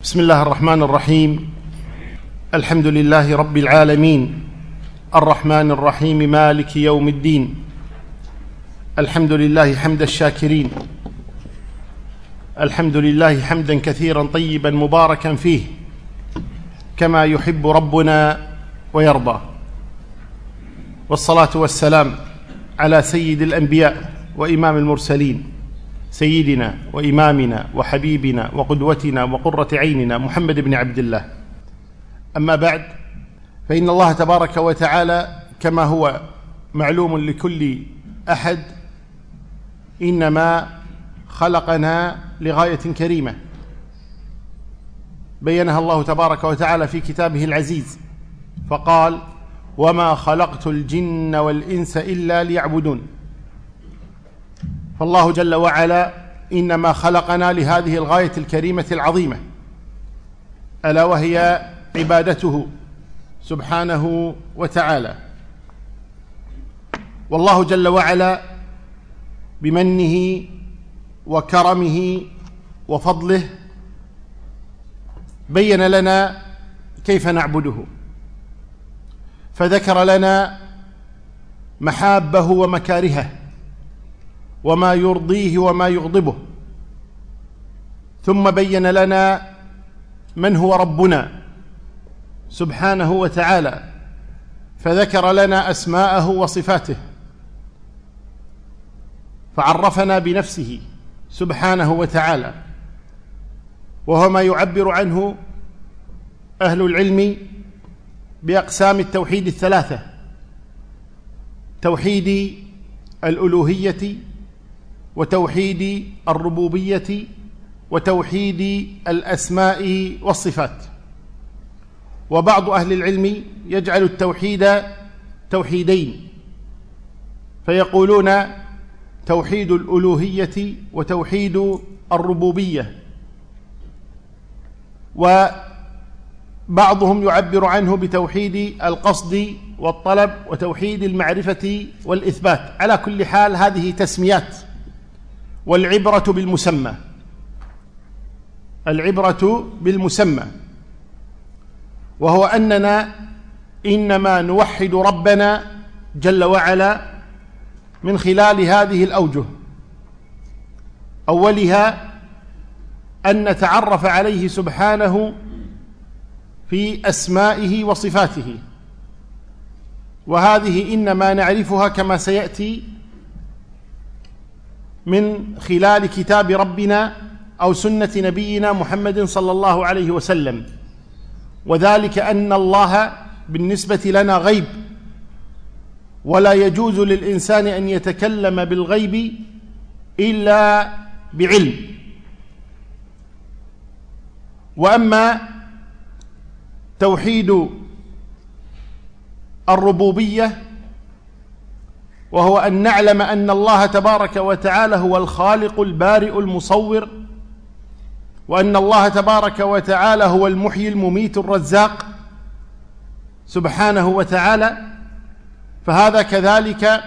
بسم الله الرحمن الرحيم. الحمد لله رب العالمين. الرحمن الرحيم مالك يوم الدين. الحمد لله حمد الشاكرين. الحمد لله حمدا كثيرا طيبا مباركا فيه. كما يحب ربنا ويرضى. والصلاة والسلام على سيد الأنبياء وإمام المرسلين. سيدنا وإمامنا وحبيبنا وقدوتنا وقرة عيننا محمد بن عبد الله. أما بعد فإن الله تبارك وتعالى كما هو معلوم لكل أحد إنما خلقنا لغاية كريمة. بينها الله تبارك وتعالى في كتابه العزيز فقال وما خلقت الجن والإنس إلا ليعبدون. فالله جل وعلا إنما خلقنا لهذه الغاية الكريمة العظيمة ألا وهي عبادته سبحانه وتعالى. والله جل وعلا بمنه وكرمه وفضله بين لنا كيف نعبده. فذكر لنا محابه ومكارهه. وما يرضيه وما يغضبه. ثم بين لنا من هو ربنا سبحانه وتعالى فذكر لنا أسماءه وصفاته فعرفنا بنفسه سبحانه وتعالى. وهو ما يعبر عنه أهل العلم بأقسام التوحيد الثلاثة توحيد الألوهية وتوحيد الربوبية وتوحيد الأسماء والصفات. وبعض أهل العلم يجعل التوحيد توحيدين فيقولون توحيد الألوهية وتوحيد الربوبية. وبعضهم يعبر عنه بتوحيد القصد والطلب وتوحيد المعرفة والإثبات. على كل حال هذه تسميات والعبرة بالمسمى. العبرة بالمسمى. وهو أننا إنما نوحد ربنا جل وعلا من خلال هذه الأوجه. أولها أن نتعرف عليه سبحانه في أسمائه وصفاته. وهذه إنما نعرفها كما سيأتي من خلال كتاب ربنا أو سنة نبينا محمد صلى الله عليه وسلم. وذلك أن الله بالنسبة لنا غيب. ولا يجوز للإنسان أن يتكلم بالغيب إلا بعلم. وأما توحيد الربوبية وهو أن نعلم أن الله تبارك وتعالى هو الخالق البارئ المصور وأن الله تبارك وتعالى هو المحيي المميت الرزاق سبحانه وتعالى فهذا كذلك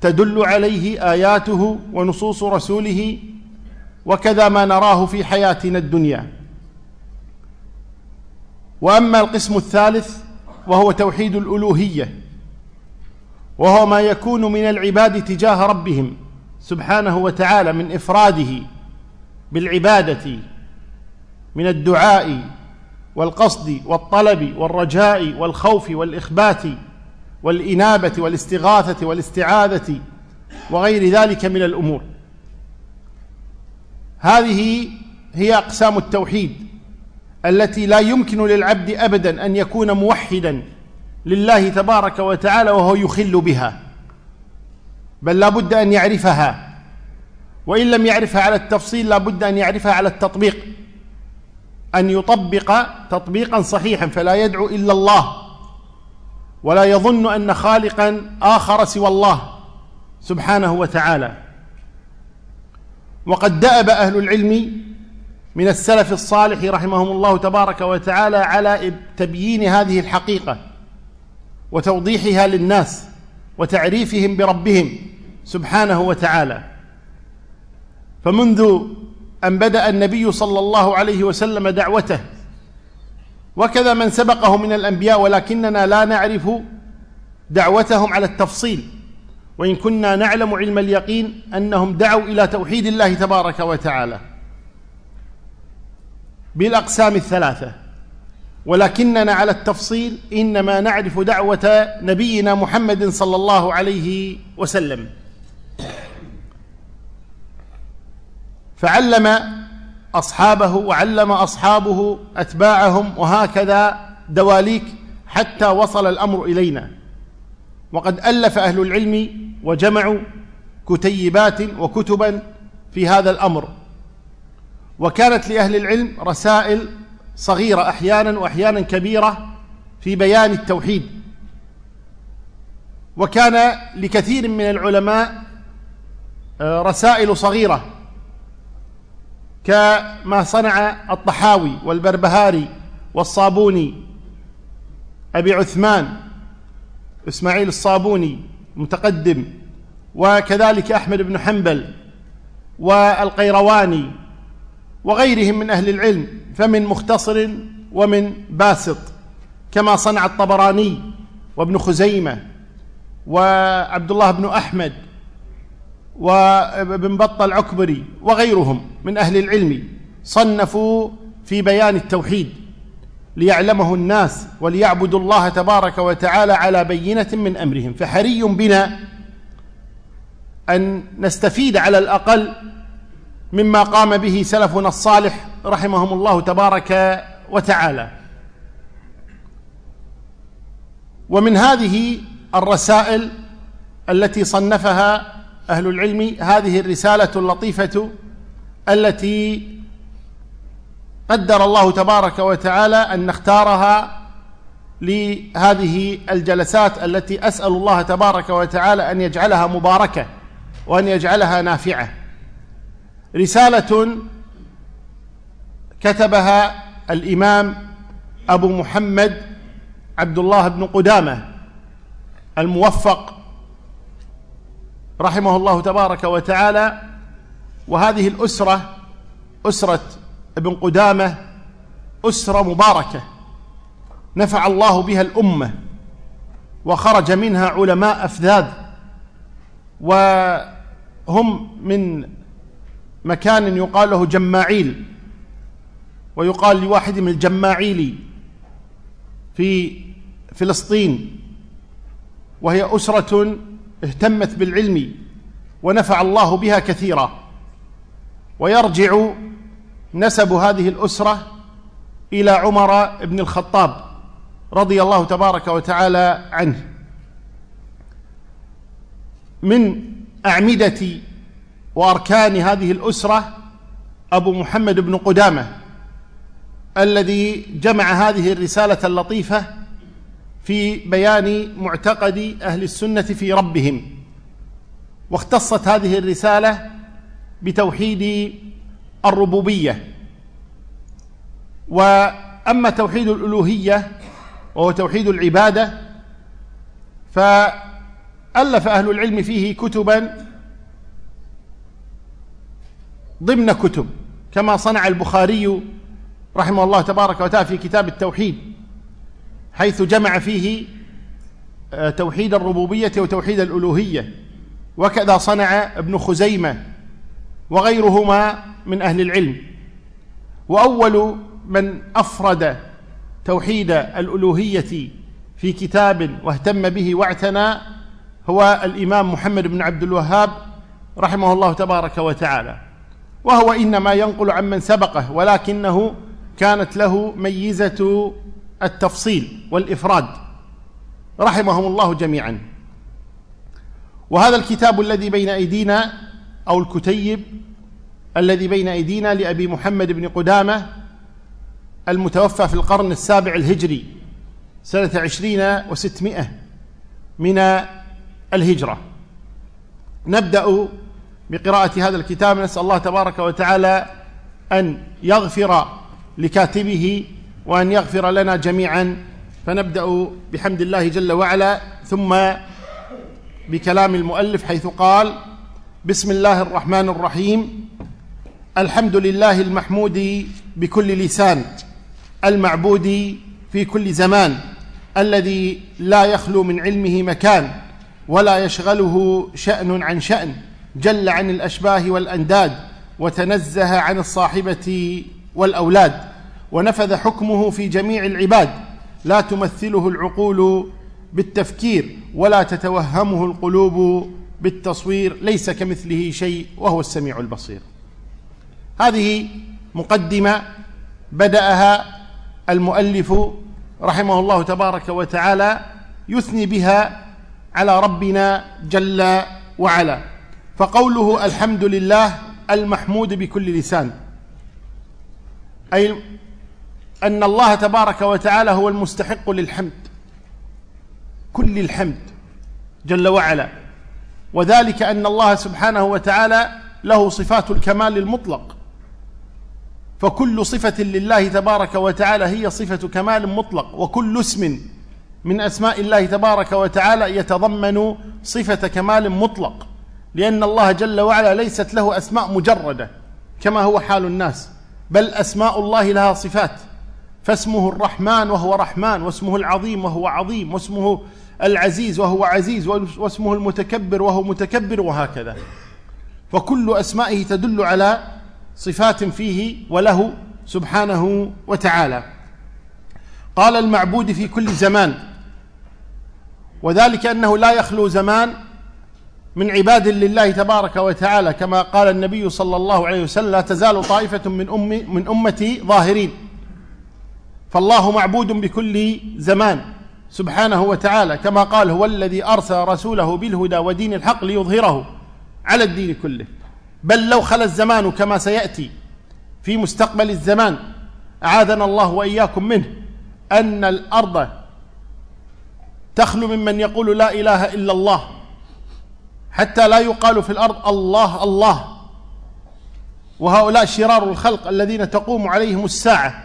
تدل عليه آياته ونصوص رسوله وكذا ما نراه في حياتنا الدنيا. وأما القسم الثالث وهو توحيد الألوهية وهو ما يكون من العباد تجاه ربهم سبحانه وتعالى من إفراده بالعبادة من الدعاء والقصد والطلب والرجاء والخوف والإخبات والإنابة والاستغاثة والاستعاذة وغير ذلك من الأمور. هذه هي أقسام التوحيد التي لا يمكن للعبد ابدا أن يكون موحدا لله تبارك وتعالى وهو يخل بها بل لا بد أن يعرفها وإن لم يعرفها على التفصيل لا بد أن يعرفها على التطبيق أن يطبق تطبيقا صحيحا فلا يدعو إلا الله ولا يظن أن خالقا آخر سوى الله سبحانه وتعالى. وقد دأب أهل العلم من السلف الصالح رحمهم الله تبارك وتعالى على تبيين هذه الحقيقة. وتوضيحها للناس وتعريفهم بربهم سبحانه وتعالى. فمنذ أن بدأ النبي صلى الله عليه وسلم دعوته وكذا من سبقه من الأنبياء ولكننا لا نعرف دعوتهم على التفصيل. وإن كنا نعلم علم اليقين أنهم دعوا إلى توحيد الله تبارك وتعالى بالأقسام الثلاثة. ولكننا على التفصيل إنما نعرف دعوة نبينا محمد صلى الله عليه وسلم. فعلم أصحابه وعلم أصحابه أتباعهم وهكذا دواليك حتى وصل الأمر إلينا. وقد ألف أهل العلم وجمعوا كتيبات وكتبا في هذا الأمر. وكانت لأهل العلم رسائل صغيرة أحيانا وأحيانا كبيرة في بيان التوحيد. وكان لكثير من العلماء آه، رسائل صغيرة كما صنع الطحاوي والبربهاري والصابوني أبي عثمان إسماعيل الصابوني متقدم وكذلك أحمد بن حنبل والقيرواني وغيرهم من أهل العلم. فمن مختصر ومن باسط كما صنع الطبراني وابن خزيمة وعبد الله بن أحمد وابن بطة العكبري وغيرهم من أهل العلم صنفوا في بيان التوحيد ليعلمه الناس وليعبدوا الله تبارك وتعالى على بينة من أمرهم. فحري بنا أن نستفيد على الأقل مما قام به سلفنا الصالح رحمهم الله تبارك وتعالى. ومن هذه الرسائل التي صنفها أهل العلم هذه الرسالة اللطيفة التي قدر الله تبارك وتعالى أن نختارها لهذه الجلسات التي أسأل الله تبارك وتعالى أن يجعلها مباركة وأن يجعلها نافعة. رسالة كتبها الإمام أبو محمد عبد الله بن قدامة الموفق رحمه الله تبارك وتعالى وهذه الأسرة أسرة ابن قدامة أسرة مباركة نفع الله بها الأمة وخرج منها علماء أفذاذ وهم من مكان يقال له جماعيل ويقال لواحد من الجماعيلي في فلسطين وهي أسرة اهتمت بالعلم ونفع الله بها كثيرا. ويرجع نسب هذه الأسرة إلى عمر بن الخطاب رضي الله تبارك وتعالى عنه. من أعمدة وأركان هذه الأسرة أبو محمد بن قدامة الذي جمع هذه الرسالة اللطيفة في بيان معتقد أهل السنة في ربهم واختصت هذه الرسالة بتوحيد الربوبية. وأما توحيد الألوهية وهو توحيد العبادة فألف أهل العلم فيه كتبا ضمن كتب كما صنع البخاري رحمه الله تبارك وتعالى في كتاب التوحيد حيث جمع فيه آه، توحيد الربوبية وتوحيد الألوهية وكذا صنع ابن خزيمة وغيرهما من أهل العلم. وأول من أفرد توحيد الألوهية في كتاب واهتم به واعتنى هو الإمام محمد بن عبد الوهاب رحمه الله تبارك وتعالى. وهو إنما ينقل عمن سبقه ولكنه كانت له ميزة التفصيل والإفراد. رحمهم الله جميعا. وهذا الكتاب الذي بين أيدينا أو الكتيب الذي بين أيدينا لأبي محمد بن قدامة المتوفى في القرن السابع الهجري سنة عشرين وستمائة من الهجرة. نبدأ بقراءة هذا الكتاب نسأل الله تبارك وتعالى أن يغفر لكاتبه وأن يغفر لنا جميعا. فنبدأ بحمد الله جل وعلا ثم بكلام المؤلف حيث قال بسم الله الرحمن الرحيم. الحمد لله المحمود بكل لسان المعبود في كل زمان الذي لا يخلو من علمه مكان ولا يشغله شأن عن شأن. جل عن الأشباه والأنداد وتنزه عن الصاحبة والأولاد ونفذ حكمه في جميع العباد. لا تمثله العقول بالتفكير ولا تتوهمه القلوب بالتصوير. ليس كمثله شيء وهو السميع البصير. هذه مقدمة بدأها المؤلف رحمه الله تبارك وتعالى يثني بها على ربنا جل وعلا. فقوله الحمد لله المحمود بكل لسان. أي أن الله تبارك وتعالى هو المستحق للحمد. كل الحمد جل وعلا. وذلك أن الله سبحانه وتعالى له صفات الكمال المطلق. فكل صفة لله تبارك وتعالى هي صفة كمال مطلق. وكل اسم من أسماء الله تبارك وتعالى يتضمن صفة كمال مطلق. لأن الله جل وعلا ليست له أسماء مجردة كما هو حال الناس بل أسماء الله لها صفات. فاسمه الرحمن وهو رحمن واسمه العظيم وهو عظيم واسمه العزيز وهو عزيز واسمه المتكبر وهو متكبر وهكذا. فكل أسمائه تدل على صفات فيه وله سبحانه وتعالى. قال المعبود في كل زمان وذلك أنه لا يخلو زمان من عباد لله تبارك وتعالى كما قال النبي صلى الله عليه وسلم لا تزال طائفة من امي من أمتي ظاهرين. فالله معبود بكل زمان سبحانه وتعالى كما قال هو الذي أرسل رسوله بالهدى ودين الحق ليظهره على الدين كله. بل لو خلا الزمان كما سيأتي في مستقبل الزمان أعاذنا الله وإياكم منه أن الأرض تخلو ممن يقول لا إله إلا الله. حتى لا يقال في الأرض الله الله. وهؤلاء شرار الخلق الذين تقوم عليهم الساعة.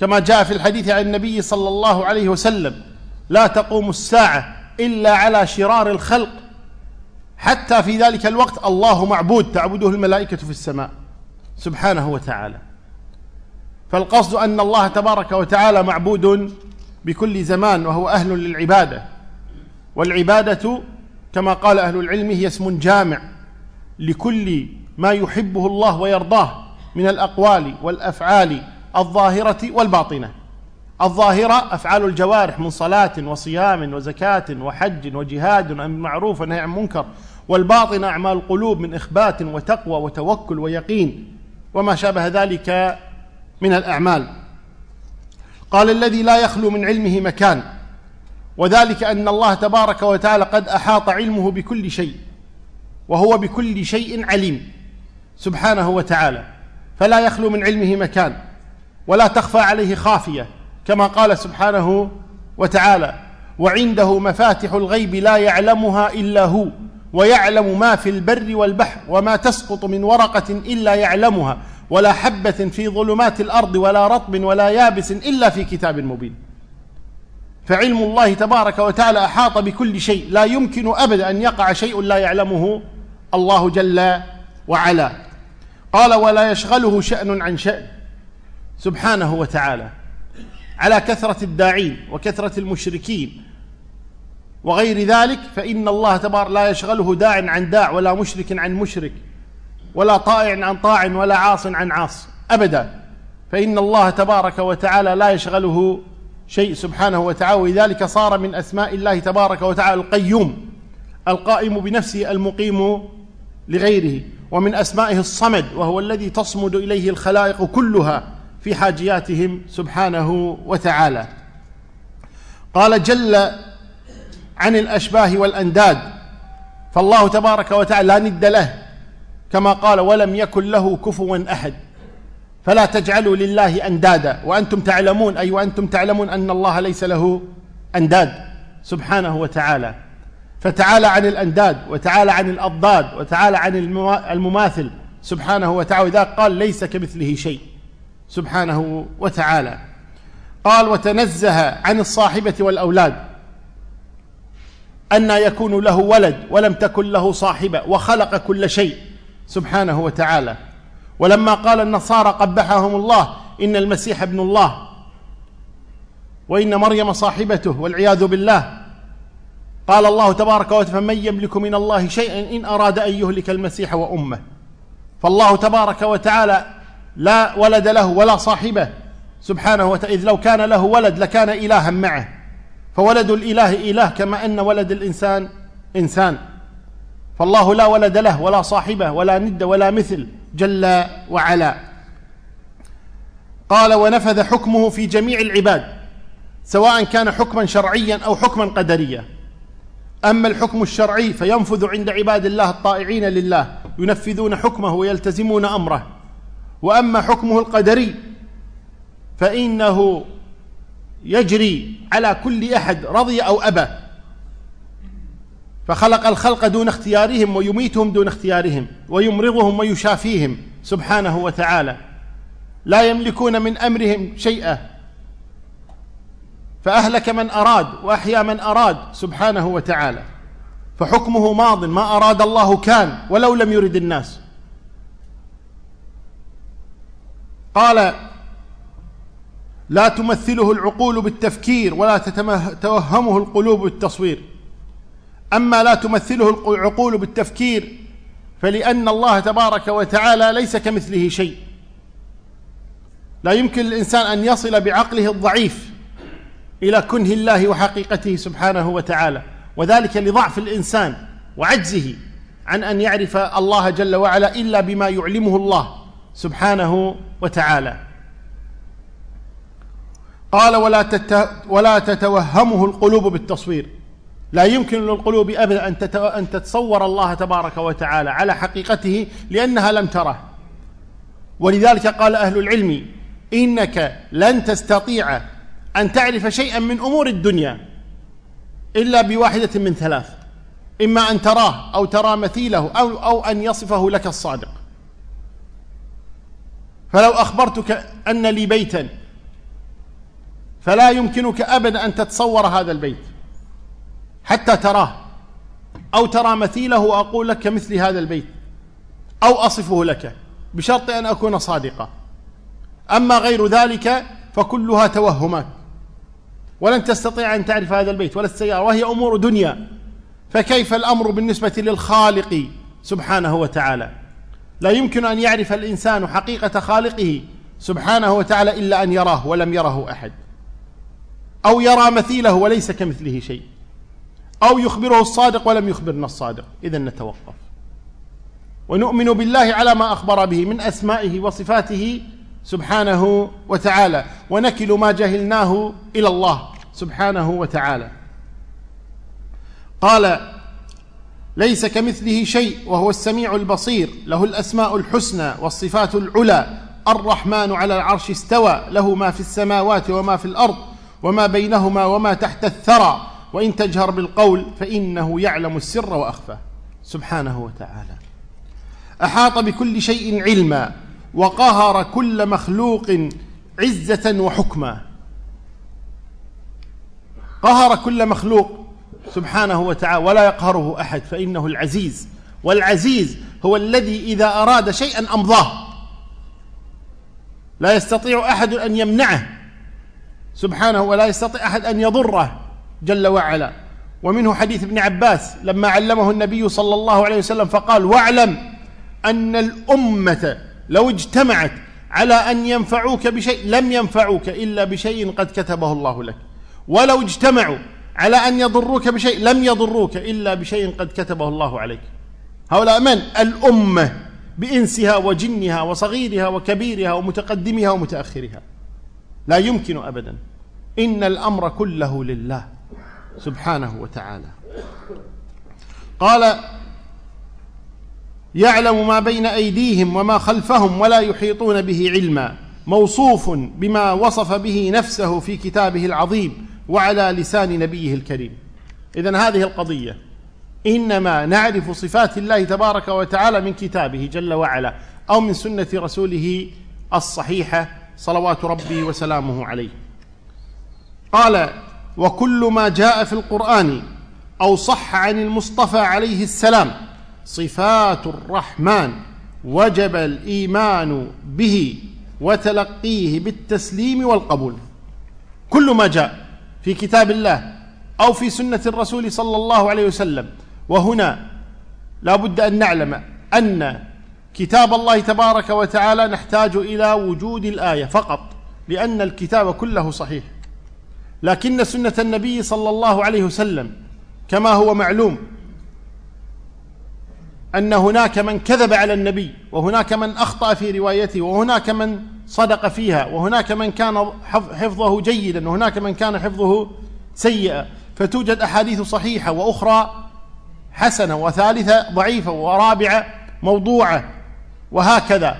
كما جاء في الحديث عن النبي صلى الله عليه وسلم لا تقوم الساعة إلا على شرار الخلق. حتى في ذلك الوقت الله معبود تعبده الملائكة في السماء. سبحانه وتعالى. فالقصد أن الله تبارك وتعالى معبود بكل زمان وهو أهل للعبادة. والعبادة كما قال اهل العلم هي اسم جامع لكل ما يحبه الله ويرضاه من الاقوال والافعال الظاهرة والباطنة الظاهرة أفعال الجوارح من صلاة وصيام وزكاة وحج وجهاد وأمر معروف ونهي عن منكر والباطنة أعمال القلوب من إخبات وتقوى وتوكل ويقين وما شابه ذلك من الأعمال قال الذي لا يخلو من علمه مكان وذلك أن الله تبارك وتعالى قد أحاط علمه بكل شيء وهو بكل شيء عليم سبحانه وتعالى. فلا يخلو من علمه مكان ولا تخفى عليه خافية كما قال سبحانه وتعالى وعنده مفاتح الغيب لا يعلمها إلا هو ويعلم ما في البر والبحر وما تسقط من ورقة إلا يعلمها ولا حبة في ظلمات الأرض ولا رطب ولا يابس إلا في كتاب مبين. فعلم الله تبارك وتعالى أحاط بكل شيء. لا يمكن أبدا أن يقع شيء لا يعلمه الله جل وعلا. قال ولا يشغله شأن عن شأن. سبحانه وتعالى. على كثرة الداعين وكثرة المشركين وغير ذلك فإن الله تبارك لا يشغله داع عن داع ولا مشرك عن مشرك ولا طائع عن طاع ولا عاص عن عاص. أبدا. فإن الله تبارك وتعالى لا يشغله شيء سبحانه وتعالى ولذلك صار من أسماء الله تبارك وتعالى القيوم القائم بنفسه المقيم لغيره ومن أسمائه الصمد وهو الذي تصمد إليه الخلائق كلها في حاجياتهم سبحانه وتعالى. قال جل عن الأشباه والأنداد فالله تبارك وتعالى لا ند له كما قال ولم يكن له كفوا أحد فلا تجعلوا لله أندادا. وأنتم تعلمون أي وأنتم تعلمون أن الله ليس له أنداد سبحانه وتعالى. فتعالى عن الأنداد وتعالى عن الأضداد وتعالى عن المماثل سبحانه وتعالى. وإذا قال ليس كمثله شيء سبحانه وتعالى. قال وتنزه عن الصاحبة والأولاد أن يكون له ولد ولم تكن له صاحبة وخلق كل شيء سبحانه وتعالى. ولما قال النصارى قبحهم الله إن المسيح ابن الله وإن مريم صاحبته والعياذ بالله. قال الله تبارك وتعالى فمن يملك من الله شيئا إن أراد أن يهلك المسيح وأمه. فالله تبارك وتعالى لا ولد له ولا صاحبه. سبحانه وتعالى إذ لو كان له ولد لكان إلها معه. فولد الإله إله كما أن ولد الإنسان إنسان. فالله لا ولد له ولا صاحبه ولا ند ولا مثل جل وعلا. قال ونفذ حكمه في جميع العباد سواء كان حكما شرعيا أو حكما قدريا. أما الحكم الشرعي فينفذ عند عباد الله الطائعين لله ينفذون حكمه ويلتزمون أمره. وأما حكمه القدري فإنه يجري على كل أحد رضي أو أبى. فخلق الخلق دون اختيارهم ويميتهم دون اختيارهم ويمرضهم ويشافيهم سبحانه وتعالى. لا يملكون من أمرهم شيئا. فأهلك من أراد وأحيا من أراد سبحانه وتعالى. فحكمه ماض ما أراد الله كان ولو لم يرد الناس. قال لا تمثله العقول بالتفكير ولا تتوهمه القلوب بالتصوير. أما لا تمثله العقول بالتفكير فلأن الله تبارك وتعالى ليس كمثله شيء. لا يمكن للانسان أن يصل بعقله الضعيف إلى كنه الله وحقيقته سبحانه وتعالى. وذلك لضعف الإنسان وعجزه عن أن يعرف الله جل وعلا إلا بما يعلمه الله سبحانه وتعالى. قال ولا ولا تتوهمه القلوب بالتصوير. لا يمكن للقلوب أبدا أن أن تتصور الله تبارك وتعالى على حقيقته لأنها لم تره. ولذلك قال أهل العلم إنك لن تستطيع أن تعرف شيئا من أمور الدنيا إلا بواحدة من ثلاث. إما أن تراه أو ترى مثيله أو أو أن يصفه لك الصادق. فلو أخبرتك أن لي بيتا فلا يمكنك أبدا أن تتصور هذا البيت. حتى تراه. أو ترى مثيله وأقول لك مثل هذا البيت. أو أصفه لك بشرط أن أكون صادقا. أما غير ذلك فكلها توهمات. ولن تستطيع أن تعرف هذا البيت ولا السيارة وهي أمور دنيا. فكيف الأمر بالنسبة للخالق سبحانه وتعالى؟ لا يمكن أن يعرف الإنسان حقيقة خالقه سبحانه وتعالى إلا أن يراه ولم يره أحد. أو يرى مثيله وليس كمثله شيء. أو يخبره الصادق ولم يخبرنا الصادق. إذا نتوقف. ونؤمن بالله على ما أخبر به من أسمائه وصفاته سبحانه وتعالى. ونكل ما جهلناه إلى الله سبحانه وتعالى. قال ليس كمثله شيء وهو السميع البصير له الأسماء الحسنى والصفات العلى. الرحمن على العرش استوى له ما في السماوات وما في الأرض وما بينهما وما تحت الثرى. وإن تجهر بالقول فإنه يعلم السر وأخفى. سبحانه وتعالى. أحاط بكل شيء علما وقهر كل مخلوق عزة وحكما. قهر كل مخلوق سبحانه وتعالى ولا يقهره أحد فإنه العزيز. والعزيز هو الذي إذا أراد شيئا أمضاه. لا يستطيع أحد أن يمنعه. سبحانه ولا يستطيع أحد أن يضره. جل وعلا. ومنه حديث ابن عباس لما علمه النبي صلى الله عليه وسلم فقال واعلم أن الأمة لو اجتمعت على أن ينفعوك بشيء لم ينفعوك إلا بشيء قد كتبه الله لك. ولو اجتمعوا على أن يضروك بشيء لم يضروك إلا بشيء قد كتبه الله عليك. هؤلاء من؟ الأمة بإنسها وجنها وصغيرها وكبيرها ومتقدمها ومتأخرها. لا يمكن ابدا. إن الأمر كله لله. سبحانه وتعالى. قال يعلم ما بين أيديهم وما خلفهم ولا يحيطون به علما. موصوف بما وصف به نفسه في كتابه العظيم وعلى لسان نبيه الكريم. إذن هذه القضية إنما نعرف صفات الله تبارك وتعالى من كتابه جل وعلا أو من سنة رسوله الصحيحة صلوات ربي وسلامه عليه. قال وكل ما جاء في القرآن أو صح عن المصطفى عليه السلام صفات الرحمن وجب الإيمان به وتلقيه بالتسليم والقبول. كل ما جاء في كتاب الله أو في سنة الرسول صلى الله عليه وسلم وهنا لا بد أن نعلم أن كتاب الله تبارك وتعالى نحتاج إلى وجود الآية فقط لأن الكتاب كله صحيح. لكن سنة النبي صلى الله عليه وسلم كما هو معلوم أن هناك من كذب على النبي وهناك من أخطأ في روايته وهناك من صدق فيها وهناك من كان حفظه جيدا وهناك من كان حفظه سيئا فتوجد أحاديث صحيحة وأخرى حسنة وثالثة ضعيفة ورابعة موضوعة وهكذا.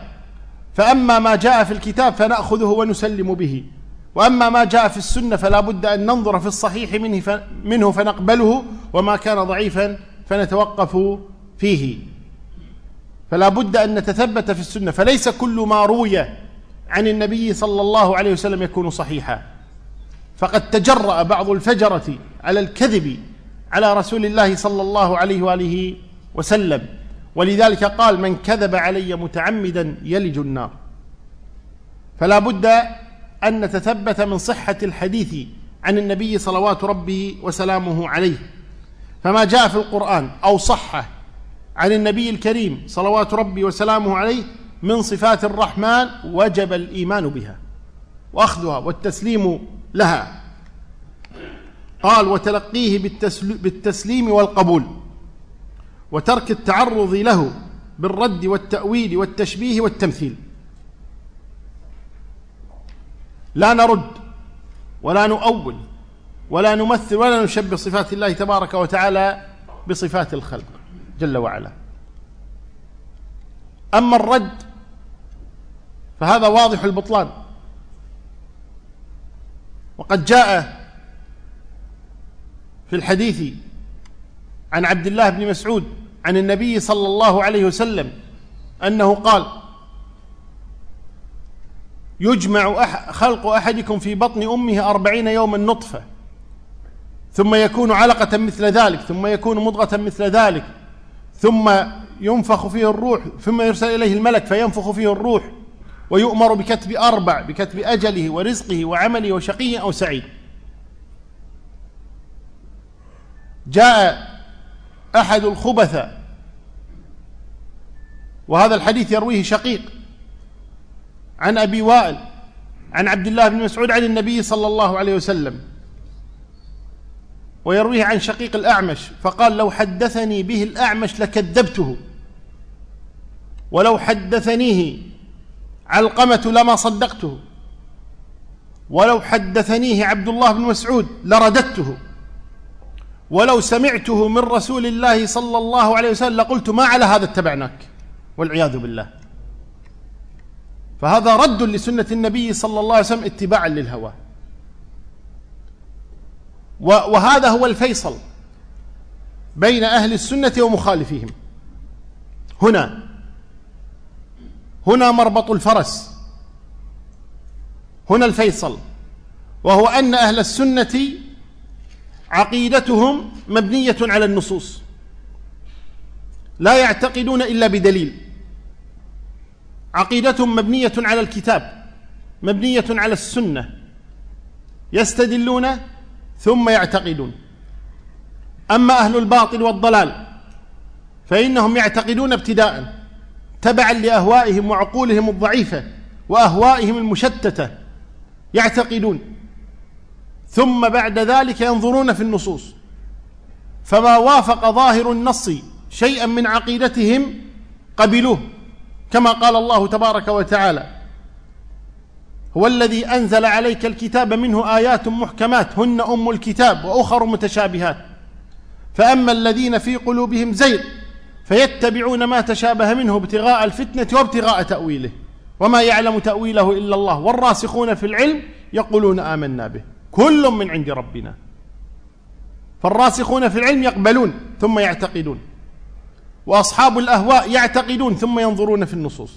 فأما ما جاء في الكتاب فنأخذه ونسلم به. وأما ما جاء في السنة فلا بد أن ننظر في الصحيح منه منه فنقبله وما كان ضعيفا فنتوقف فيه. فلا بد أن نتثبت في السنة. فليس كل ما روي عن النبي صلى الله عليه وسلم يكون صحيحا. فقد تجرأ بعض الفجرة على الكذب على رسول الله صلى الله عليه وآله وسلم. ولذلك قال من كذب علي متعمدا يلج النار. فلا بد أن نتثبت من صحة الحديث عن النبي صلوات ربه وسلامه عليه. فما جاء في القرآن أو صح عن النبي الكريم صلوات ربي وسلامه عليه من صفات الرحمن وجب الإيمان بها وأخذها والتسليم لها. قال وتلقيه بالتسليم والقبول وترك التعرض له بالرد والتأويل والتشبيه والتمثيل. لا نرد ولا نؤول ولا نمثل ولا نشبه صفات الله تبارك وتعالى بصفات الخلق جل وعلا. أما الرد فهذا واضح البطلان. وقد جاء في الحديث عن عبد الله بن مسعود عن النبي صلى الله عليه وسلم أنه قال يجمع خلق أحدكم في بطن أمه أربعين يوما نطفة ثم يكون علقة مثل ذلك ثم يكون مضغة مثل ذلك ثم ينفخ فيه الروح ثم يرسل إليه الملك فينفخ فيه الروح ويؤمر بكتب أربع بكتب أجله ورزقه وعمله وشقي أو سعيد. جاء أحد الخبث وهذا الحديث يرويه شقيق عن أبي وائل عن عبد الله بن مسعود عن النبي صلى الله عليه وسلم ويرويه عن شقيق الأعمش فقال لو حدثني به الأعمش لكذبته ولو حدثنيه علقمة لما صدقته ولو حدثنيه عبد الله بن مسعود لرددته ولو سمعته من رسول الله صلى الله عليه وسلم لقلت ما على هذا اتبعناك والعياذ بالله. فهذا رد لسنة النبي صلى الله عليه وسلم اتباعا للهوى. وهذا هو الفيصل بين أهل السنة ومخالفيهم. هنا هنا مربط الفرس. هنا الفيصل وهو أن أهل السنة عقيدتهم مبنية على النصوص. لا يعتقدون إلا بدليل. عقيدتهم مبنية على الكتاب مبنية على السنة. يستدلون ثم يعتقدون. أما أهل الباطل والضلال فإنهم يعتقدون ابتداء تبعا لأهوائهم وعقولهم الضعيفة وأهوائهم المشتتة يعتقدون. ثم بعد ذلك ينظرون في النصوص. فما وافق ظاهر النص شيئا من عقيدتهم قبلوه. كما قال الله تبارك وتعالى هو الذي أنزل عليك الكتاب منه آيات محكمات هن أم الكتاب وأخر متشابهات. فأما الذين في قلوبهم زيغ فيتبعون ما تشابه منه ابتغاء الفتنة وابتغاء تأويله. وما يعلم تأويله إلا الله والراسخون في العلم يقولون آمنا به. كل من عند ربنا. فالراسخون في العلم يقبلون ثم يعتقدون. وأصحاب الأهواء يعتقدون ثم ينظرون في النصوص.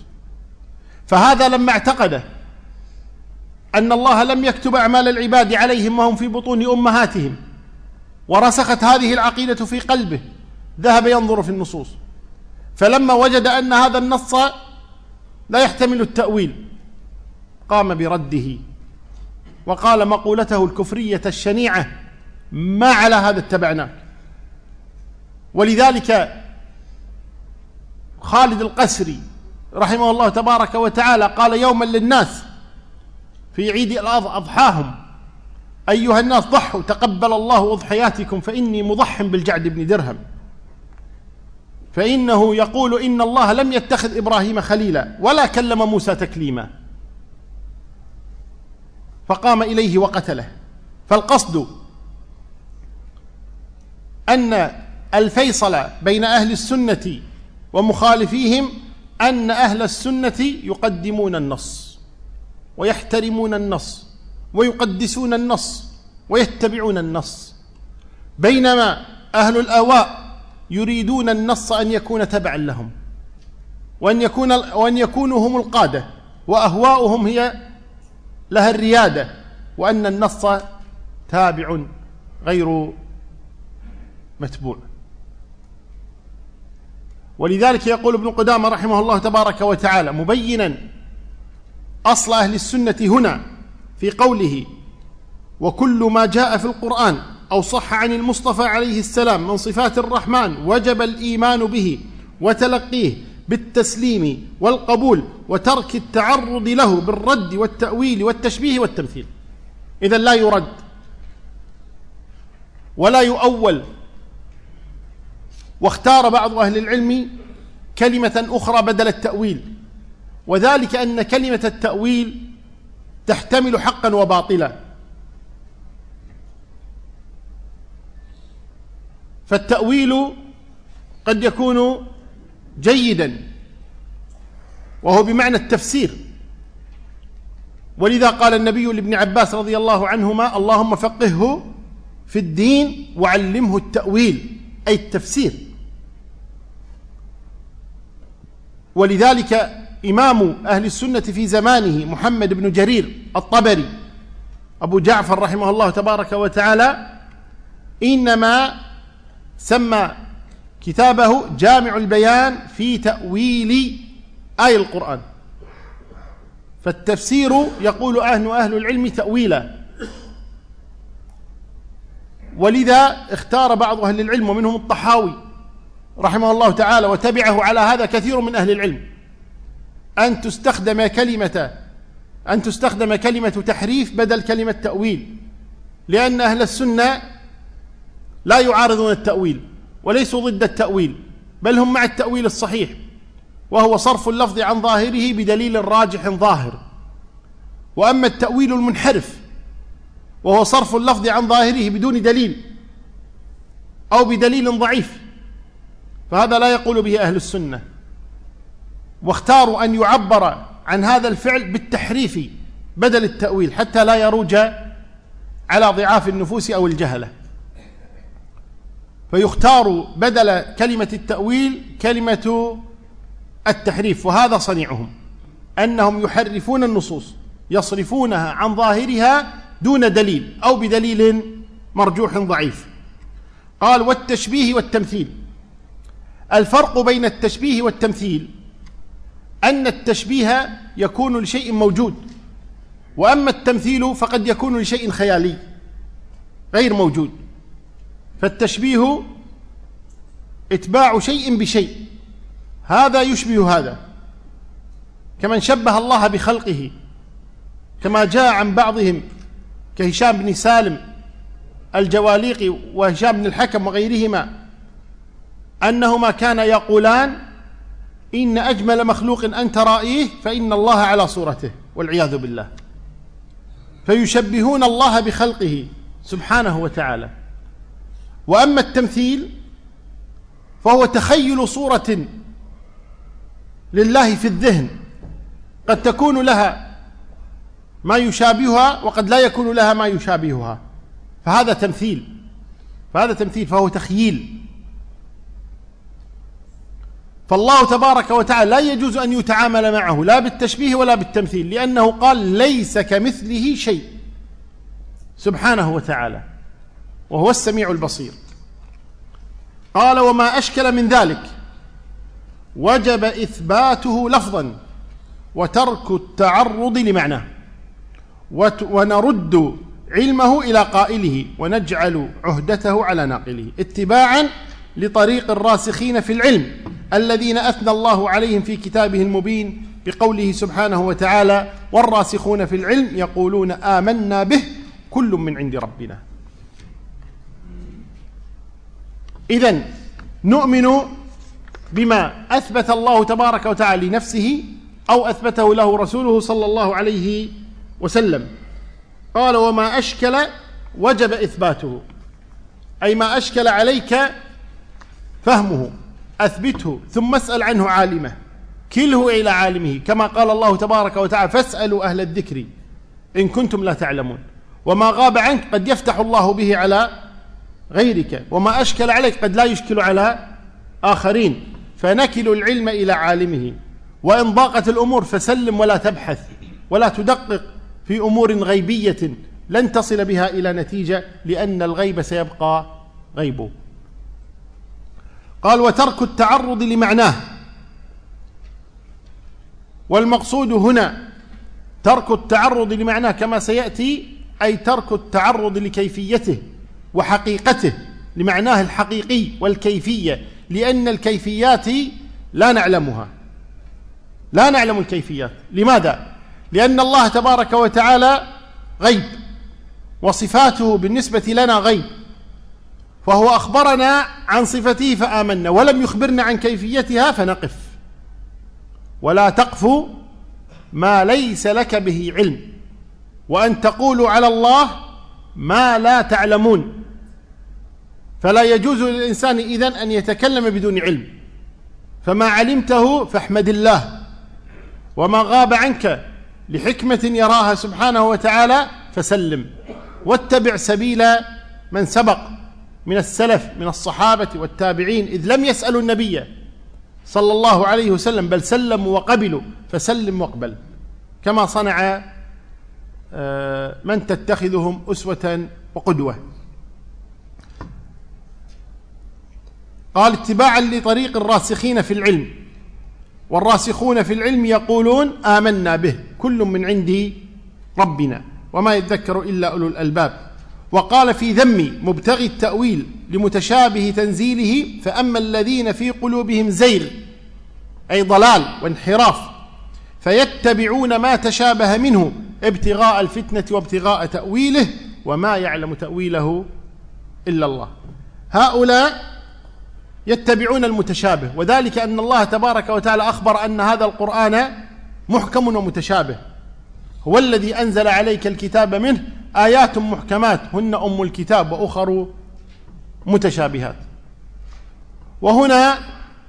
فهذا لما اعتقد أن الله لم يكتب أعمال العباد عليهم وهم في بطون أمهاتهم ورسخت هذه العقيدة في قلبه ذهب ينظر في النصوص. فلما وجد أن هذا النص لا يحتمل التأويل قام برده وقال مقولته الكفرية الشنيعة ما على هذا اتبعناك. ولذلك خالد القسري رحمه الله تبارك وتعالى قال يوما للناس في عيد أضحاهم. أيها الناس ضحوا تقبل الله أضحياتكم فإني مضح بالجعد بن درهم. فإنه يقول إن الله لم يتخذ إبراهيم خليلا ولا كلم موسى تكليما. فقام إليه وقتله. فالقصد أن الفيصل بين أهل السنة ومخالفيهم أن أهل السنة يقدمون النص ويحترمون النص ويقدسون النص ويتبعون النص. بينما أهل الأواء يريدون النص أن يكون تبعا لهم وأن, يكون وأن يكونوا هم القادة وأهواؤهم هي لها الريادة وأن النص تابع غير متبوع. ولذلك يقول ابن قدامة رحمه الله تبارك وتعالى مبينا أصل أهل السنة هنا في قوله وكل ما جاء في القرآن أو صح عن المصطفى عليه السلام من صفات الرحمن وجب الإيمان به وتلقيه بالتسليم والقبول وترك التعرض له بالرد والتأويل والتشبيه والتمثيل. إذا لا يرد ولا يؤول واختار بعض أهل العلم كلمة أخرى بدل التأويل وذلك أن كلمة التأويل تحتمل حقا وباطلا. فالتأويل قد يكون جيدا وهو بمعنى التفسير. ولذا قال النبي لابن عباس رضي الله عنهما اللهم فقهه في الدين وعلمه التأويل أي التفسير. ولذلك إمام أهل السنة في زمانه محمد بن جرير الطبري أبو جعفر رحمه الله تبارك وتعالى إنما سمى كتابه جامع البيان في تأويل آي القرآن. فالتفسير يقول أهل أهل العلم تأويلا. ولذا اختار بعض أهل العلم ومنهم الطحاوي رحمه الله تعالى وتبعه على هذا كثير من أهل العلم. أن تستخدم كلمة أن تستخدم كلمة تحريف بدل كلمة تأويل. لأن أهل السنة لا يعارضون التأويل وليسوا ضد التأويل بل هم مع التأويل الصحيح. وهو صرف اللفظ عن ظاهره بدليل راجح ظاهر. وأما التأويل المنحرف وهو صرف اللفظ عن ظاهره بدون دليل أو بدليل ضعيف. فهذا لا يقول به أهل السنة. واختاروا أن يعبر عن هذا الفعل بالتحريف بدل التأويل حتى لا يروج على ضعاف النفوس أو الجهلة. فيختار بدل كلمة التأويل كلمة التحريف وهذا صنيعهم أنهم يحرفون النصوص يصرفونها عن ظاهرها دون دليل أو بدليل مرجوح ضعيف. قال والتشبيه والتمثيل الفرق بين التشبيه والتمثيل أن التشبيه يكون لشيء موجود وأما التمثيل فقد يكون لشيء خيالي غير موجود. فالتشبيه إتباع شيء بشيء هذا يشبه هذا كمن شبه الله بخلقه كما جاء عن بعضهم كهشام بن سالم الجواليقي وهشام بن الحكم وغيرهما. أنهما كانا يقولان إن أجمل مخلوق أنت رأيه فإن الله على صورته والعياذ بالله. فيشبهون الله بخلقه سبحانه وتعالى. وأما التمثيل فهو تخيل صورة لله في الذهن. قد تكون لها ما يشابهها وقد لا يكون لها ما يشابهها. فهذا تمثيل. فهذا تمثيل فهو تخييل. فالله تبارك وتعالى لا يجوز أن يتعامل معه لا بالتشبيه ولا بالتمثيل لأنه قال ليس كمثله شيء. سبحانه وتعالى وهو السميع البصير. قال وما أشكل من ذلك وجب إثباته لفظا وترك التعرض لمعناه ونرد علمه إلى قائله ونجعل عهدته على ناقله اتباعا لطريق الراسخين في العلم. الذين أثنى الله عليهم في كتابه المبين بقوله سبحانه وتعالى والراسخون في العلم يقولون آمنا به كل من عند ربنا. إذا نؤمن بما أثبت الله تبارك وتعالى لنفسه أو أثبته له رسوله صلى الله عليه وسلم. قال وما أشكل وجب إثباته. أي ما أشكل عليك فهمه. أثبته ثم اسأل عنه عالمه كله إلى عالمه كما قال الله تبارك وتعالى فاسألوا أهل الذكر إن كنتم لا تعلمون وما غاب عنك قد يفتح الله به على غيرك وما أشكل عليك قد لا يشكل على آخرين فنكل العلم إلى عالمه وإن ضاقت الأمور فسلم ولا تبحث ولا تدقق في أمور غيبية لن تصل بها إلى نتيجة لأن الغيب سيبقى غيبه. قال وترك التعرض لمعناه. والمقصود هنا ترك التعرض لمعناه كما سيأتي أي ترك التعرض لكيفيته وحقيقته لمعناه الحقيقي والكيفية لأن الكيفيات لا نعلمها. لا نعلم الكيفيات. لماذا؟ لأن الله تبارك وتعالى غيب وصفاته بالنسبة لنا غيب. فهو أخبرنا عن صفته فآمنا ولم يخبرنا عن كيفيتها فنقف. ولا تقف ما ليس لك به علم وأن تقولوا على الله ما لا تعلمون. فلا يجوز للإنسان إذن أن يتكلم بدون علم. فما علمته فاحمد الله. وما غاب عنك لحكمة يراها سبحانه وتعالى فسلم. واتبع سبيل من سبق. من السلف من الصحابة والتابعين إذ لم يسألوا النبي صلى الله عليه وسلم بل سلموا وقبلوا فسلم واقبل. كما صنع آه، من تتخذهم أسوة وقدوة. قال اتباعا لطريق الراسخين في العلم. والراسخون في العلم يقولون آمنا به كل من عند ربنا وما يذكر إلا أولو الألباب. وقال في ذم مبتغي التأويل لمتشابه تنزيله فأما الذين في قلوبهم زيغ أي ضلال وانحراف فيتبعون ما تشابه منه ابتغاء الفتنة وابتغاء تأويله وما يعلم تأويله إلا الله. هؤلاء يتبعون المتشابه وذلك أن الله تبارك وتعالى أخبر أن هذا القرآن محكم ومتشابه. هو الذي أنزل عليك الكتاب منه آيات محكمات هن أم الكتاب وأخر متشابهات. وهنا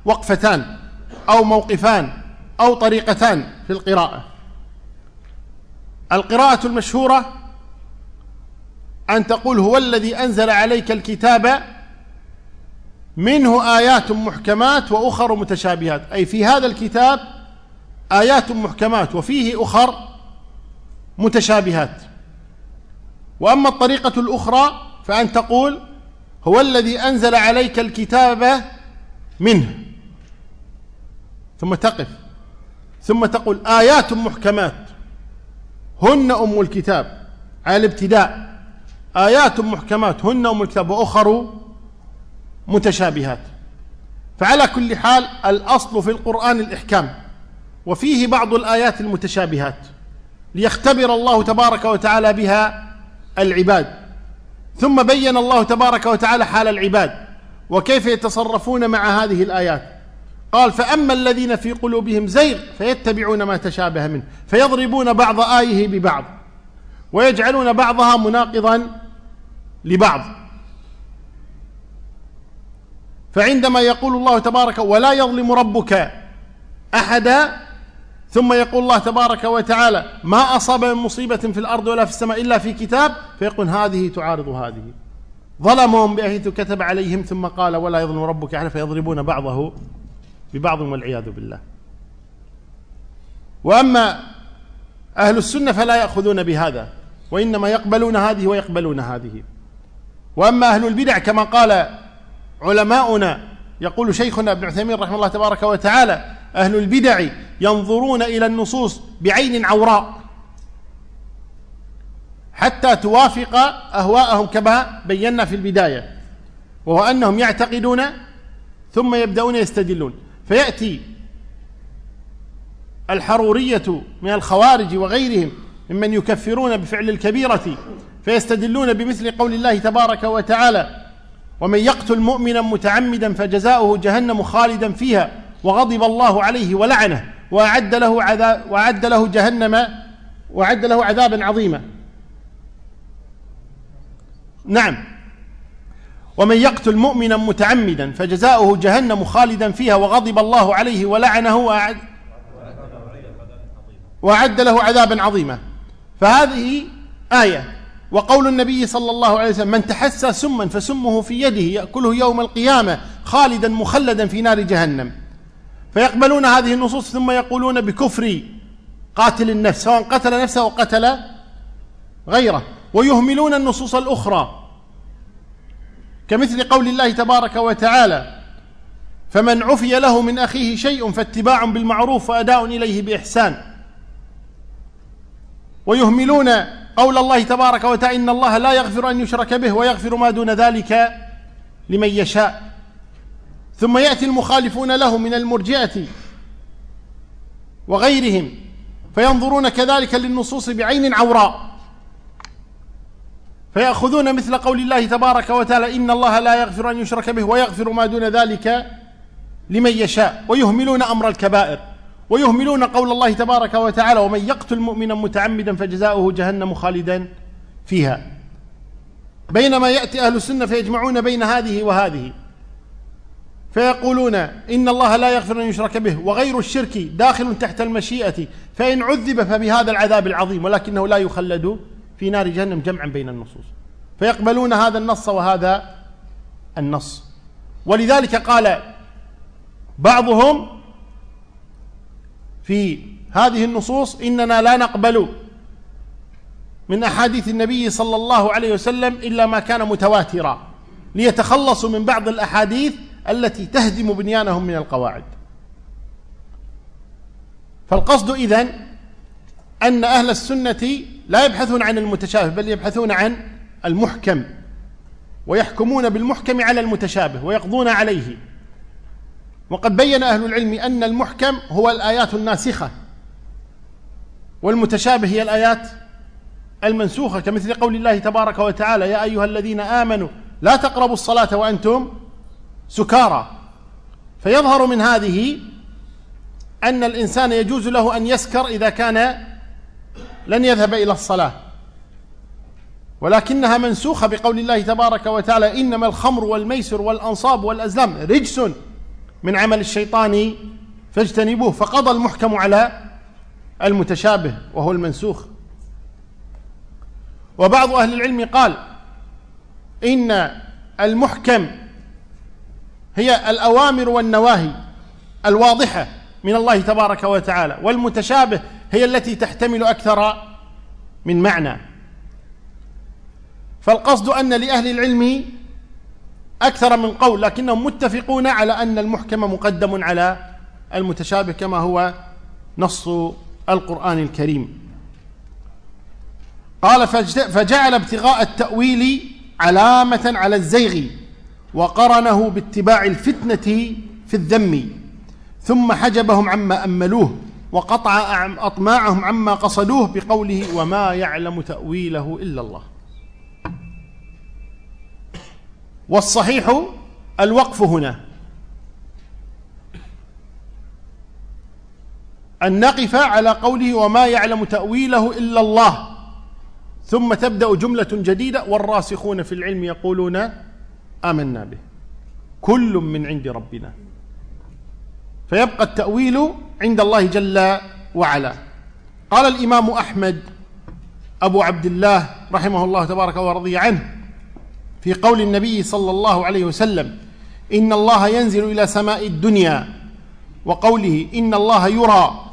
وقفتان أو موقفان أو طريقتان في القراءة. القراءة المشهورة أن تقول هو الذي أنزل عليك الكتاب منه آيات محكمات وأخر متشابهات. أي في هذا الكتاب آيات محكمات وفيه أخر متشابهات. وأما الطريقة الأخرى فأن تقول هو الذي أنزل عليك الكتاب منه. ثم تقف. ثم تقول آيات محكمات. هن أم الكتاب. على الابتداء. آيات محكمات. هن أم الكتاب. وأخر متشابهات. فعلى كل حال الأصل في القرآن الإحكام. وفيه بعض الآيات المتشابهات. ليختبر الله تبارك وتعالى بها العباد. ثم بين الله تبارك وتعالى حال العباد. وكيف يتصرفون مع هذه الآيات؟ قال فأما الذين في قلوبهم زيغ فيتبعون ما تشابه منه فيضربون بعض آيه ببعض ويجعلون بعضها مناقضا لبعض. فعندما يقول الله تبارك ولا يظلم ربك أحدا ثم يقول الله تبارك وتعالى ما أصاب من مصيبة في الأرض ولا في السماء إلا في كتاب فيقول هذه تعارض هذه. ظلمهم بحيث كتب عليهم ثم قال ولا يظلم ربك أحد فيضربون بعضه ببعض والعياذ بالله. وأما أهل السنة فلا يأخذون بهذا وإنما يقبلون هذه ويقبلون هذه. وأما أهل البدع كما قال علماؤنا يقول شيخنا ابن عثيمين رحمه الله تبارك وتعالى أهل البدع ينظرون إلى النصوص بعين عوراء. حتى توافق أهواءهم كما بينا في البداية وهو أنهم يعتقدون ثم يبدأون يستدلون. فيأتي الحرورية من الخوارج وغيرهم ممن يكفرون بفعل الكبيرة فيستدلون بمثل قول الله تبارك وتعالى ومن يقتل مؤمنا متعمدا فجزاؤه جهنم خالدا فيها وغضب الله عليه ولعنه وأعد له عذاب وأعد له جهنم وأعد له عذابا عظيما. نعم. ومن يقتل مؤمنا متعمدا فجزاؤه جهنم خالدا فيها وغضب الله عليه ولعنه وأعد, وأعد له عذابا عظيما. فهذه آية. وقول النبي صلى الله عليه وسلم من تحسى سما فسمه في يده يأكله يوم القيامة خالدا مخلدا في نار جهنم. فيقبلون هذه النصوص ثم يقولون بكفر قاتل النفس سواء قتل نفسه أو قتل غيره ويهملون النصوص الأخرى. كمثل قول الله تبارك وتعالى فمن عفي له من أخيه شيء فاتباع بالمعروف وأداء إليه بإحسان. ويهملون قول الله تبارك وتعالى إن الله لا يغفر أن يشرك به ويغفر ما دون ذلك لمن يشاء. ثم يأتي المخالفون له من المرجئة وغيرهم فينظرون كذلك للنصوص بعين عوراء فيأخذون مثل قول الله تبارك وتعالى إن الله لا يغفر أن يشرك به ويغفر ما دون ذلك لمن يشاء ويهملون أمر الكبائر ويهملون قول الله تبارك وتعالى ومن يقتل مؤمنا متعمدا فجزاؤه جهنم خالدا فيها. بينما يأتي أهل السنة فيجمعون بين هذه وهذه. فيقولون إن الله لا يغفر أن يشرك به وغير الشرك داخل تحت المشيئة فإن عذب فبهذا العذاب العظيم ولكنه لا يخلد في نار جهنم جمعا بين النصوص. فيقبلون هذا النص وهذا النص. ولذلك قال بعضهم في هذه النصوص إننا لا نقبل من أحاديث النبي صلى الله عليه وسلم إلا ما كان متواترا. ليتخلصوا من بعض الأحاديث التي تهدم بنيانهم من القواعد. فالقصد إذن أن أهل السنة لا يبحثون عن المتشابه بل يبحثون عن المحكم ويحكمون بالمحكم على المتشابه ويقضون عليه. وقد بين أهل العلم أن المحكم هو الآيات الناسخة والمتشابه هي الآيات المنسوخة كمثل قول الله تبارك وتعالى يا أيها الذين آمنوا لا تقربوا الصلاة وأنتم سكارى. فيظهر من هذه أن الإنسان يجوز له أن يسكر إذا كان لن يذهب إلى الصلاة. ولكنها منسوخة بقول الله تبارك وتعالى إنما الخمر والميسر والأنصاب والأزلام رجس من عمل الشيطان فاجتنبوه. فقضى المحكم على المتشابه وهو المنسوخ. وبعض أهل العلم قال إن المحكم هي الأوامر والنواهي الواضحة من الله تبارك وتعالى والمتشابه هي التي تحتمل أكثر من معنى. فالقصد أن لأهل العلم أكثر من قول لكنهم متفقون على أن المحكم مقدم على المتشابه كما هو نص القرآن الكريم. قال فجعل ابتغاء التأويل علامة على الزيغ وقرنه باتباع الفتنة في الذم ثم حجبهم عما أملوه وقطع أطماعهم عما قصدوه بقوله وما يعلم تأويله إلا الله. والصحيح الوقف هنا. أن نقف على قوله وما يعلم تأويله إلا الله ثم تبدأ جملة جديدة والراسخون في العلم يقولون آمنا به. كل من عند ربنا. فيبقى التأويل عند الله جل وعلا. قال الإمام أحمد أبو عبد الله رحمه الله تبارك ورضي عنه في قول النبي صلى الله عليه وسلم إن الله ينزل إلى سماء الدنيا وقوله إن الله يرى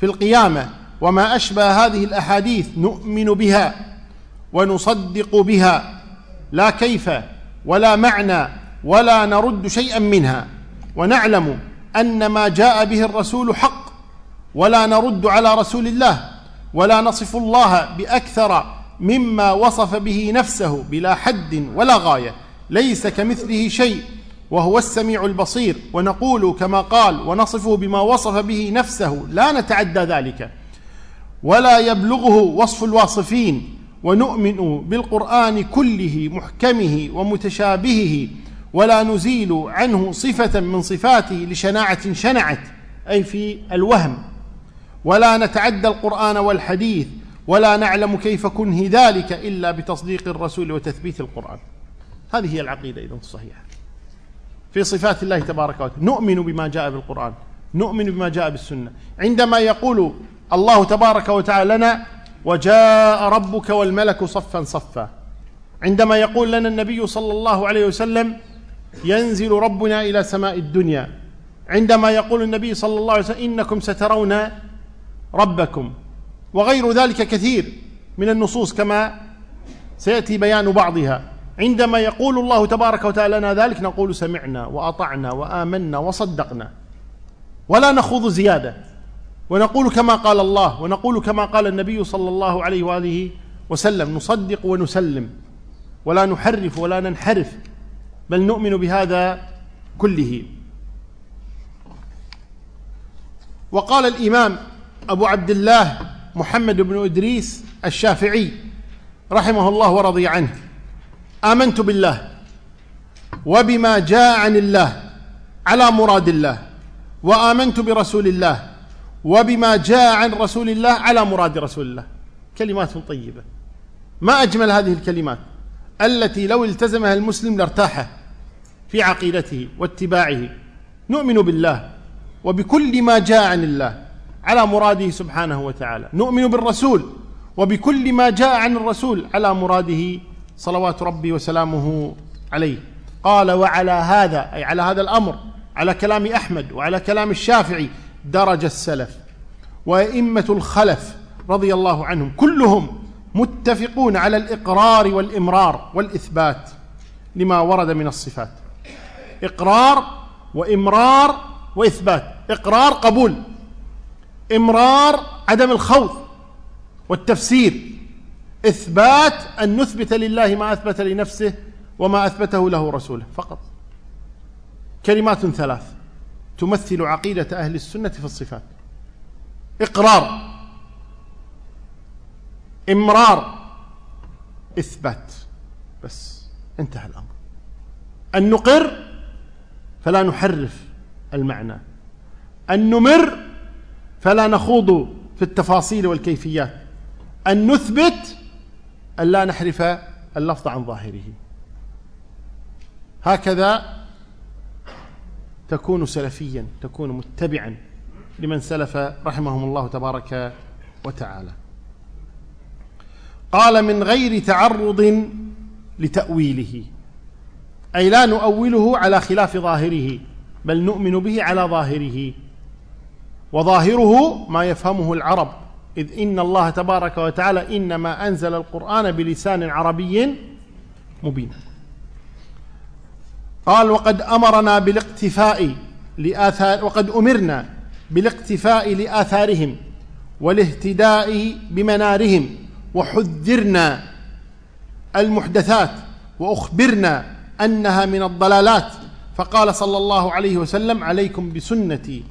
في القيامة وما أشبه هذه الأحاديث نؤمن بها ونصدق بها. لا كيف ولا معنى ولا نرد شيئا منها. ونعلم أن ما جاء به الرسول حق ولا نرد على رسول الله ولا نصف الله بأكثر مما وصف به نفسه بلا حد ولا غاية. ليس كمثله شيء وهو السميع البصير. ونقول كما قال ونصفه بما وصف به نفسه. لا نتعدى ذلك. ولا يبلغه وصف الواصفين. ونؤمن بالقرآن كله محكمه ومتشابهه ولا نزيل عنه صفة من صفاته لشناعة شنعت أي في الوهم. ولا نتعدى القرآن والحديث ولا نعلم كيف كنه ذلك إلا بتصديق الرسول وتثبيت القرآن. هذه هي العقيدة إذا الصحيحه في صفات الله تبارك وتعالى. نؤمن بما جاء بالقرآن. نؤمن بما جاء بالسنة. عندما يقول الله تبارك وتعالى لنا وجاء ربك والملك صفا صفا. عندما يقول لنا النبي صلى الله عليه وسلم ينزل ربنا إلى سماء الدنيا. عندما يقول النبي صلى الله عليه وسلم إنكم سترون ربكم. وغير ذلك كثير من النصوص كما سيأتي بيان بعضها. عندما يقول الله تبارك وتعالى لنا ذلك نقول سمعنا وأطعنا وآمنا وصدقنا. ولا نخوض زيادة. ونقول كما قال الله ونقول كما قال النبي صلى الله عليه وآله وسلم نصدق ونسلم ولا نحرف ولا ننحرف بل نؤمن بهذا كله. وقال الإمام أبو عبد الله محمد بن إدريس الشافعي رحمه الله ورضي عنه آمنت بالله وبما جاء عن الله على مراد الله وآمنت برسول الله وبما جاء عن رسول الله على مراد رسول الله. كلمات طيبة. ما أجمل هذه الكلمات؟ التي لو التزمها المسلم لارتاح في عقيدته واتباعه. نؤمن بالله وبكل ما جاء عن الله على مراده سبحانه وتعالى. نؤمن بالرسول وبكل ما جاء عن الرسول على مراده صلوات ربي وسلامه عليه. قال وعلى هذا أي على هذا الأمر على كلام أحمد وعلى كلام الشافعي درج السلف وأئمة الخلف رضي الله عنهم كلهم متفقون على الإقرار والإمرار والإثبات لما ورد من الصفات. إقرار وإمرار وإثبات. إقرار قبول إمرار عدم الخوض والتفسير. إثبات أن نثبت لله ما أثبت لنفسه وما أثبته له رسوله فقط. كلمات ثلاث. تمثل عقيدة أهل السنة في الصفات. إقرار إمرار إثبات. بس انتهى الأمر. أن نقر فلا نحرف المعنى. أن نمر فلا نخوض في التفاصيل والكيفيات. أن نثبت أن لا نحرف اللفظ عن ظاهره. هكذا تكون سلفيا تكون متبعا لمن سلف رحمهم الله تبارك وتعالى. قال من غير تعرض لتأويله أي لا نؤوله على خلاف ظاهره بل نؤمن به على ظاهره. وظاهره ما يفهمه العرب إذ إن الله تبارك وتعالى إنما أنزل القرآن بلسان عربي مبين. قال وقد أمرنا بالاقتفاء لآثار وقد أمرنا بالاقتفاء لآثارهم والاهتداء بمنارهم وحذرنا المحدثات وأخبرنا أنها من الضلالات. فقال صلى الله عليه وسلم عليكم بسنتي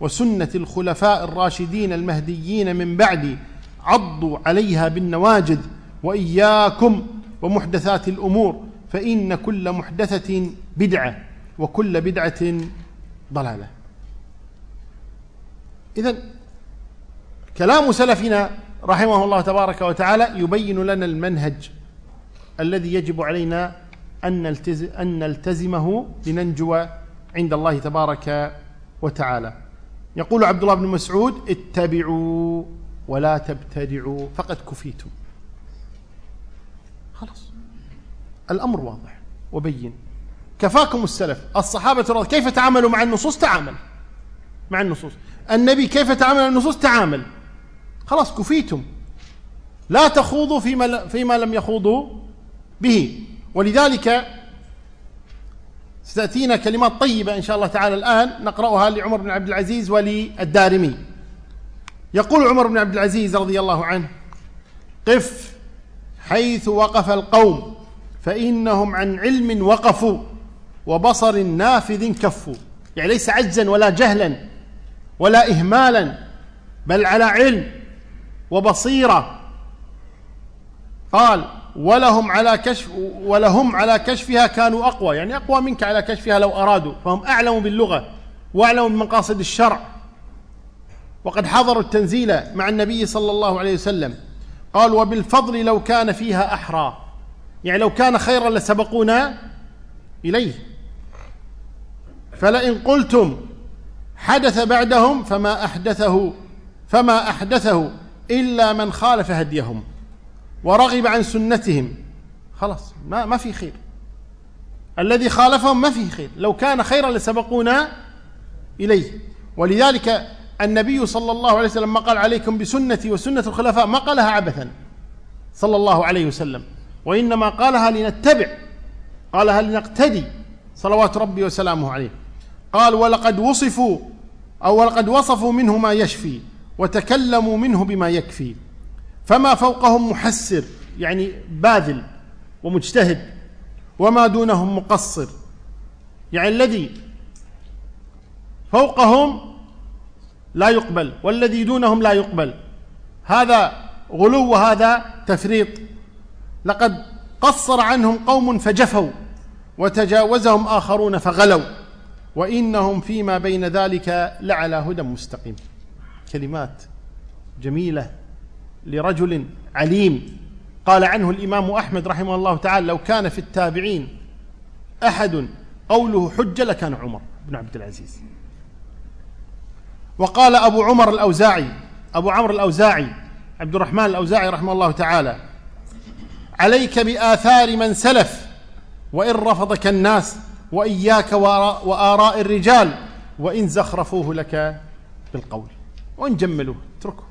وسنة الخلفاء الراشدين المهديين من بعدي عضوا عليها بالنواجذ وإياكم ومحدثات الأمور فإن كل محدثة بدعة وكل بدعة ضلالة. اذا كلام سلفنا رحمه الله تبارك وتعالى يبين لنا المنهج الذي يجب علينا أن نلتزم أن نلتزمه لننجو عند الله تبارك وتعالى. يقول عبد الله بن مسعود اتبعوا ولا تبتدعوا فقد كفيتم. خلاص. الأمر واضح وبين. كفاكم السلف. الصحابة رضي كيف تعاملوا مع النصوص؟ تعامل. مع النصوص. النبي كيف تعامل مع النصوص؟ تعامل. خلاص كفيتم. لا تخوضوا فيما فيما لم يخوضوا به. ولذلك ستأتينا كلمات طيبة إن شاء الله تعالى الآن نقرأها لعمر بن عبد العزيز وللدارمي. يقول عمر بن عبد العزيز رضي الله عنه قف حيث وقف القوم فإنهم عن علم وقفوا. وبصر نافذ كفوا يعني ليس عجزا ولا جهلا ولا إهمالا بل على علم وبصيرة. قال ولهم على كشف ولهم على كشفها كانوا أقوى. يعني أقوى منك على كشفها لو أرادوا. فهم أعلم باللغة وأعلم بمقاصد الشرع. وقد حضروا التنزيل مع النبي صلى الله عليه وسلم. قال وبالفضل لو كان فيها أحرى. يعني لو كان خيرا لسبقونا إليه. فلئن قلتم حدث بعدهم فما أحدثه فما أحدثه إلا من خالف هديهم ورغب عن سنتهم. خلاص ما ما في خير. الذي خالفهم ما فيه خير. لو كان خيرا لسبقونا إليه. ولذلك النبي صلى الله عليه وسلم ما قال عليكم بسنتي وسنة الخلفاء ما قالها عبثا. صلى الله عليه وسلم. وإنما قالها لنتبع قالها لنقتدي صلوات ربي وسلامه عليه؟ قال ولقد وصفوا أو ولقد وصفوا منه ما يشفي وتكلموا منه بما يكفي. فما فوقهم محسر يعني باذل ومجتهد وما دونهم مقصر. يعني الذي فوقهم لا يقبل والذي دونهم لا يقبل. هذا غلو وهذا تفريط. لقد قصر عنهم قوم فجفوا وتجاوزهم آخرون فغلوا وإنهم فيما بين ذلك لعلى هدى مستقيم. كلمات جميلة لرجل عليم. قال عنه الإمام أحمد رحمه الله تعالى لو كان في التابعين أحد قوله حجه لكان عمر بن عبد العزيز. وقال أبو عمر الأوزاعي أبو عمرو الأوزاعي عبد الرحمن الأوزاعي رحمه الله تعالى عليك بآثار من سلف وإن رفضك الناس وإياك وآراء الرجال وإن زخرفوه لك بالقول. وإن جملوه اتركه.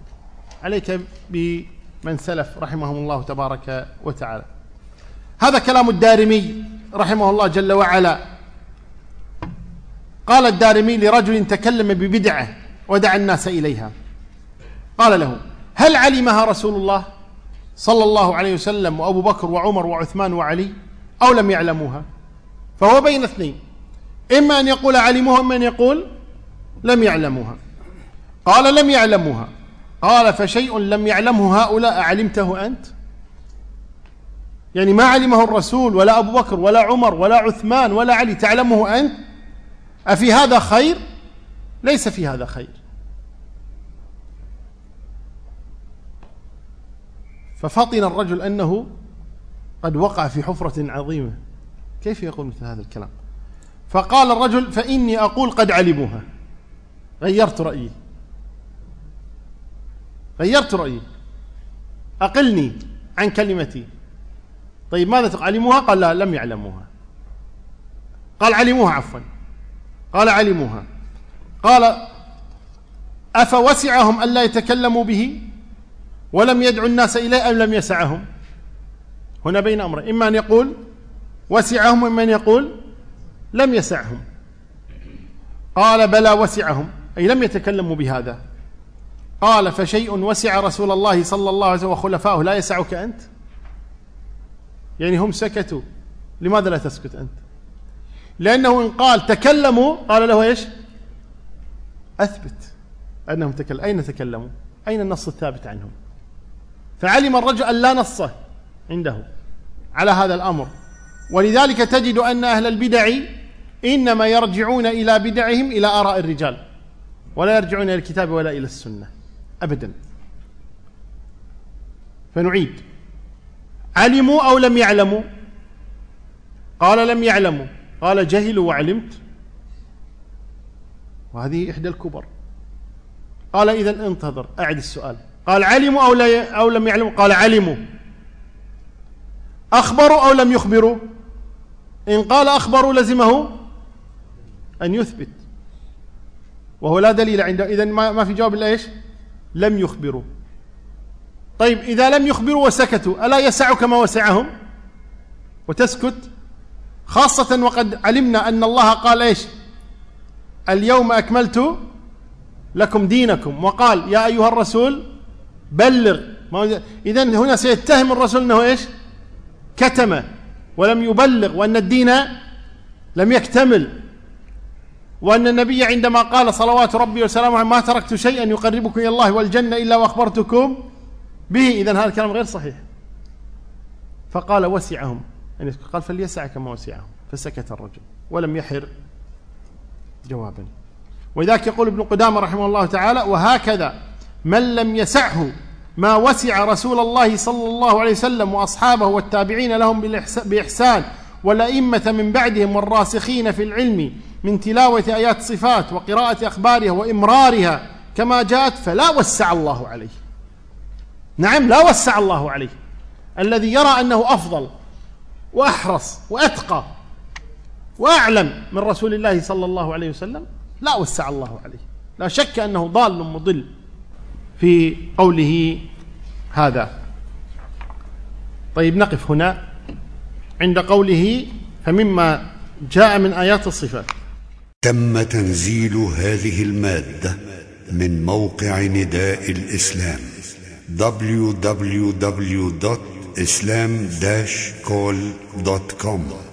عليك بمن سلف رحمهم الله تبارك وتعالى. هذا كلام الدارمي رحمه الله جل وعلا. قال الدارمي لرجل تكلم ببدعة ودعا الناس إليها. قال له هل علمها رسول الله؟ صلى الله عليه وسلم وأبو بكر وعمر وعثمان وعلي أو لم يعلموها فهو بين اثنين. إما أن يقول علموها إما أن يقول لم يعلموها. قال لم يعلموها. قال فشيء لم يعلمه هؤلاء علمته أنت؟ يعني ما علمه الرسول ولا أبو بكر ولا عمر ولا عثمان ولا علي تعلمه أنت؟ أفي هذا خير؟ ليس في هذا خير. ففطن الرجل أنه قد وقع في حفرة عظيمة. كيف يقول مثل هذا الكلام؟ فقال الرجل فإني أقول قد علموها. غيرت رأيي. غيرت رأيي. أقلني عن كلمتي. طيب ماذا علموها؟ قال لا لم يعلموها. قال علموها عفوا. قال علموها. قال أفوسعهم ألا يتكلموا به؟ ولم يدعوا الناس إليه أم لم يسعهم؟ هنا بين أمرين. إما أن يقول وسعهم وإما أن يقول لم يسعهم. قال بلى وسعهم. أي لم يتكلموا بهذا. قال فشيء وسع رسول الله صلى الله عليه وسلم وخلفائه لا يسعك أنت؟ يعني هم سكتوا. لماذا لا تسكت أنت؟ لأنه إن قال تكلموا قال له إيش؟ أثبت. أنهم تكلموا أين تكلموا؟ أين النص الثابت عنهم؟ فعلم الرجل أن لا نص عنده على هذا الأمر. ولذلك تجد أن أهل البدع إنما يرجعون إلى بدعهم إلى آراء الرجال ولا يرجعون إلى الكتاب ولا إلى السنة أبدا. فنعيد. علموا أو لم يعلموا؟ قال لم يعلموا. قال جهلوا وعلمت. وهذه إحدى الكبر. قال إذا انتظر أعد السؤال. قال علموا أو, لا أو لم يعلموا؟ قال علموا. أخبروا أو لم يخبروا؟ إن قال أخبروا لزمه أن يثبت. وهو لا دليل عنده. إذا ما في جواب إلا إيش؟ لم يخبروا. طيب إذا لم يخبروا وسكتوا ألا يسعك ما وسعهم؟ وتسكت. خاصة وقد علمنا أن الله قال إيش؟ اليوم أكملت لكم دينكم. وقال يا أيها الرسول بلغ. إذا هنا سيتهم الرسول أنه إيش؟ كتم ولم يبلغ وأن الدين لم يكتمل. وأن النبي عندما قال صلوات ربي وسلامه ما تركت شيئا يقربكم إلى الله والجنة إلا وأخبرتكم به. إذا هذا الكلام غير صحيح. فقال وسعهم. يعني قال فليسع كما وسعهم. فسكت الرجل ولم يحر جوابا. ولذلك يقول ابن قدامة رحمه الله تعالى وهكذا. من لم يسعه ما وسع رسول الله صلى الله عليه وسلم وأصحابه والتابعين لهم بإحسان والأئمة من بعدهم والراسخين في العلم من تلاوة آيات صفات وقراءة أخبارها وإمرارها كما جاءت فلا وسع الله عليه. نعم لا وسع الله عليه. الذي يرى أنه أفضل وأحرص وأتقى وأعلم من رسول الله صلى الله عليه وسلم لا وسع الله عليه. لا شك أنه ضال مضل. في قوله هذا. طيب نقف هنا. عند قوله فمما جاء من آيات الصفات. تم تنزيل هذه المادة من موقع نداء الإسلام www.islam-call.com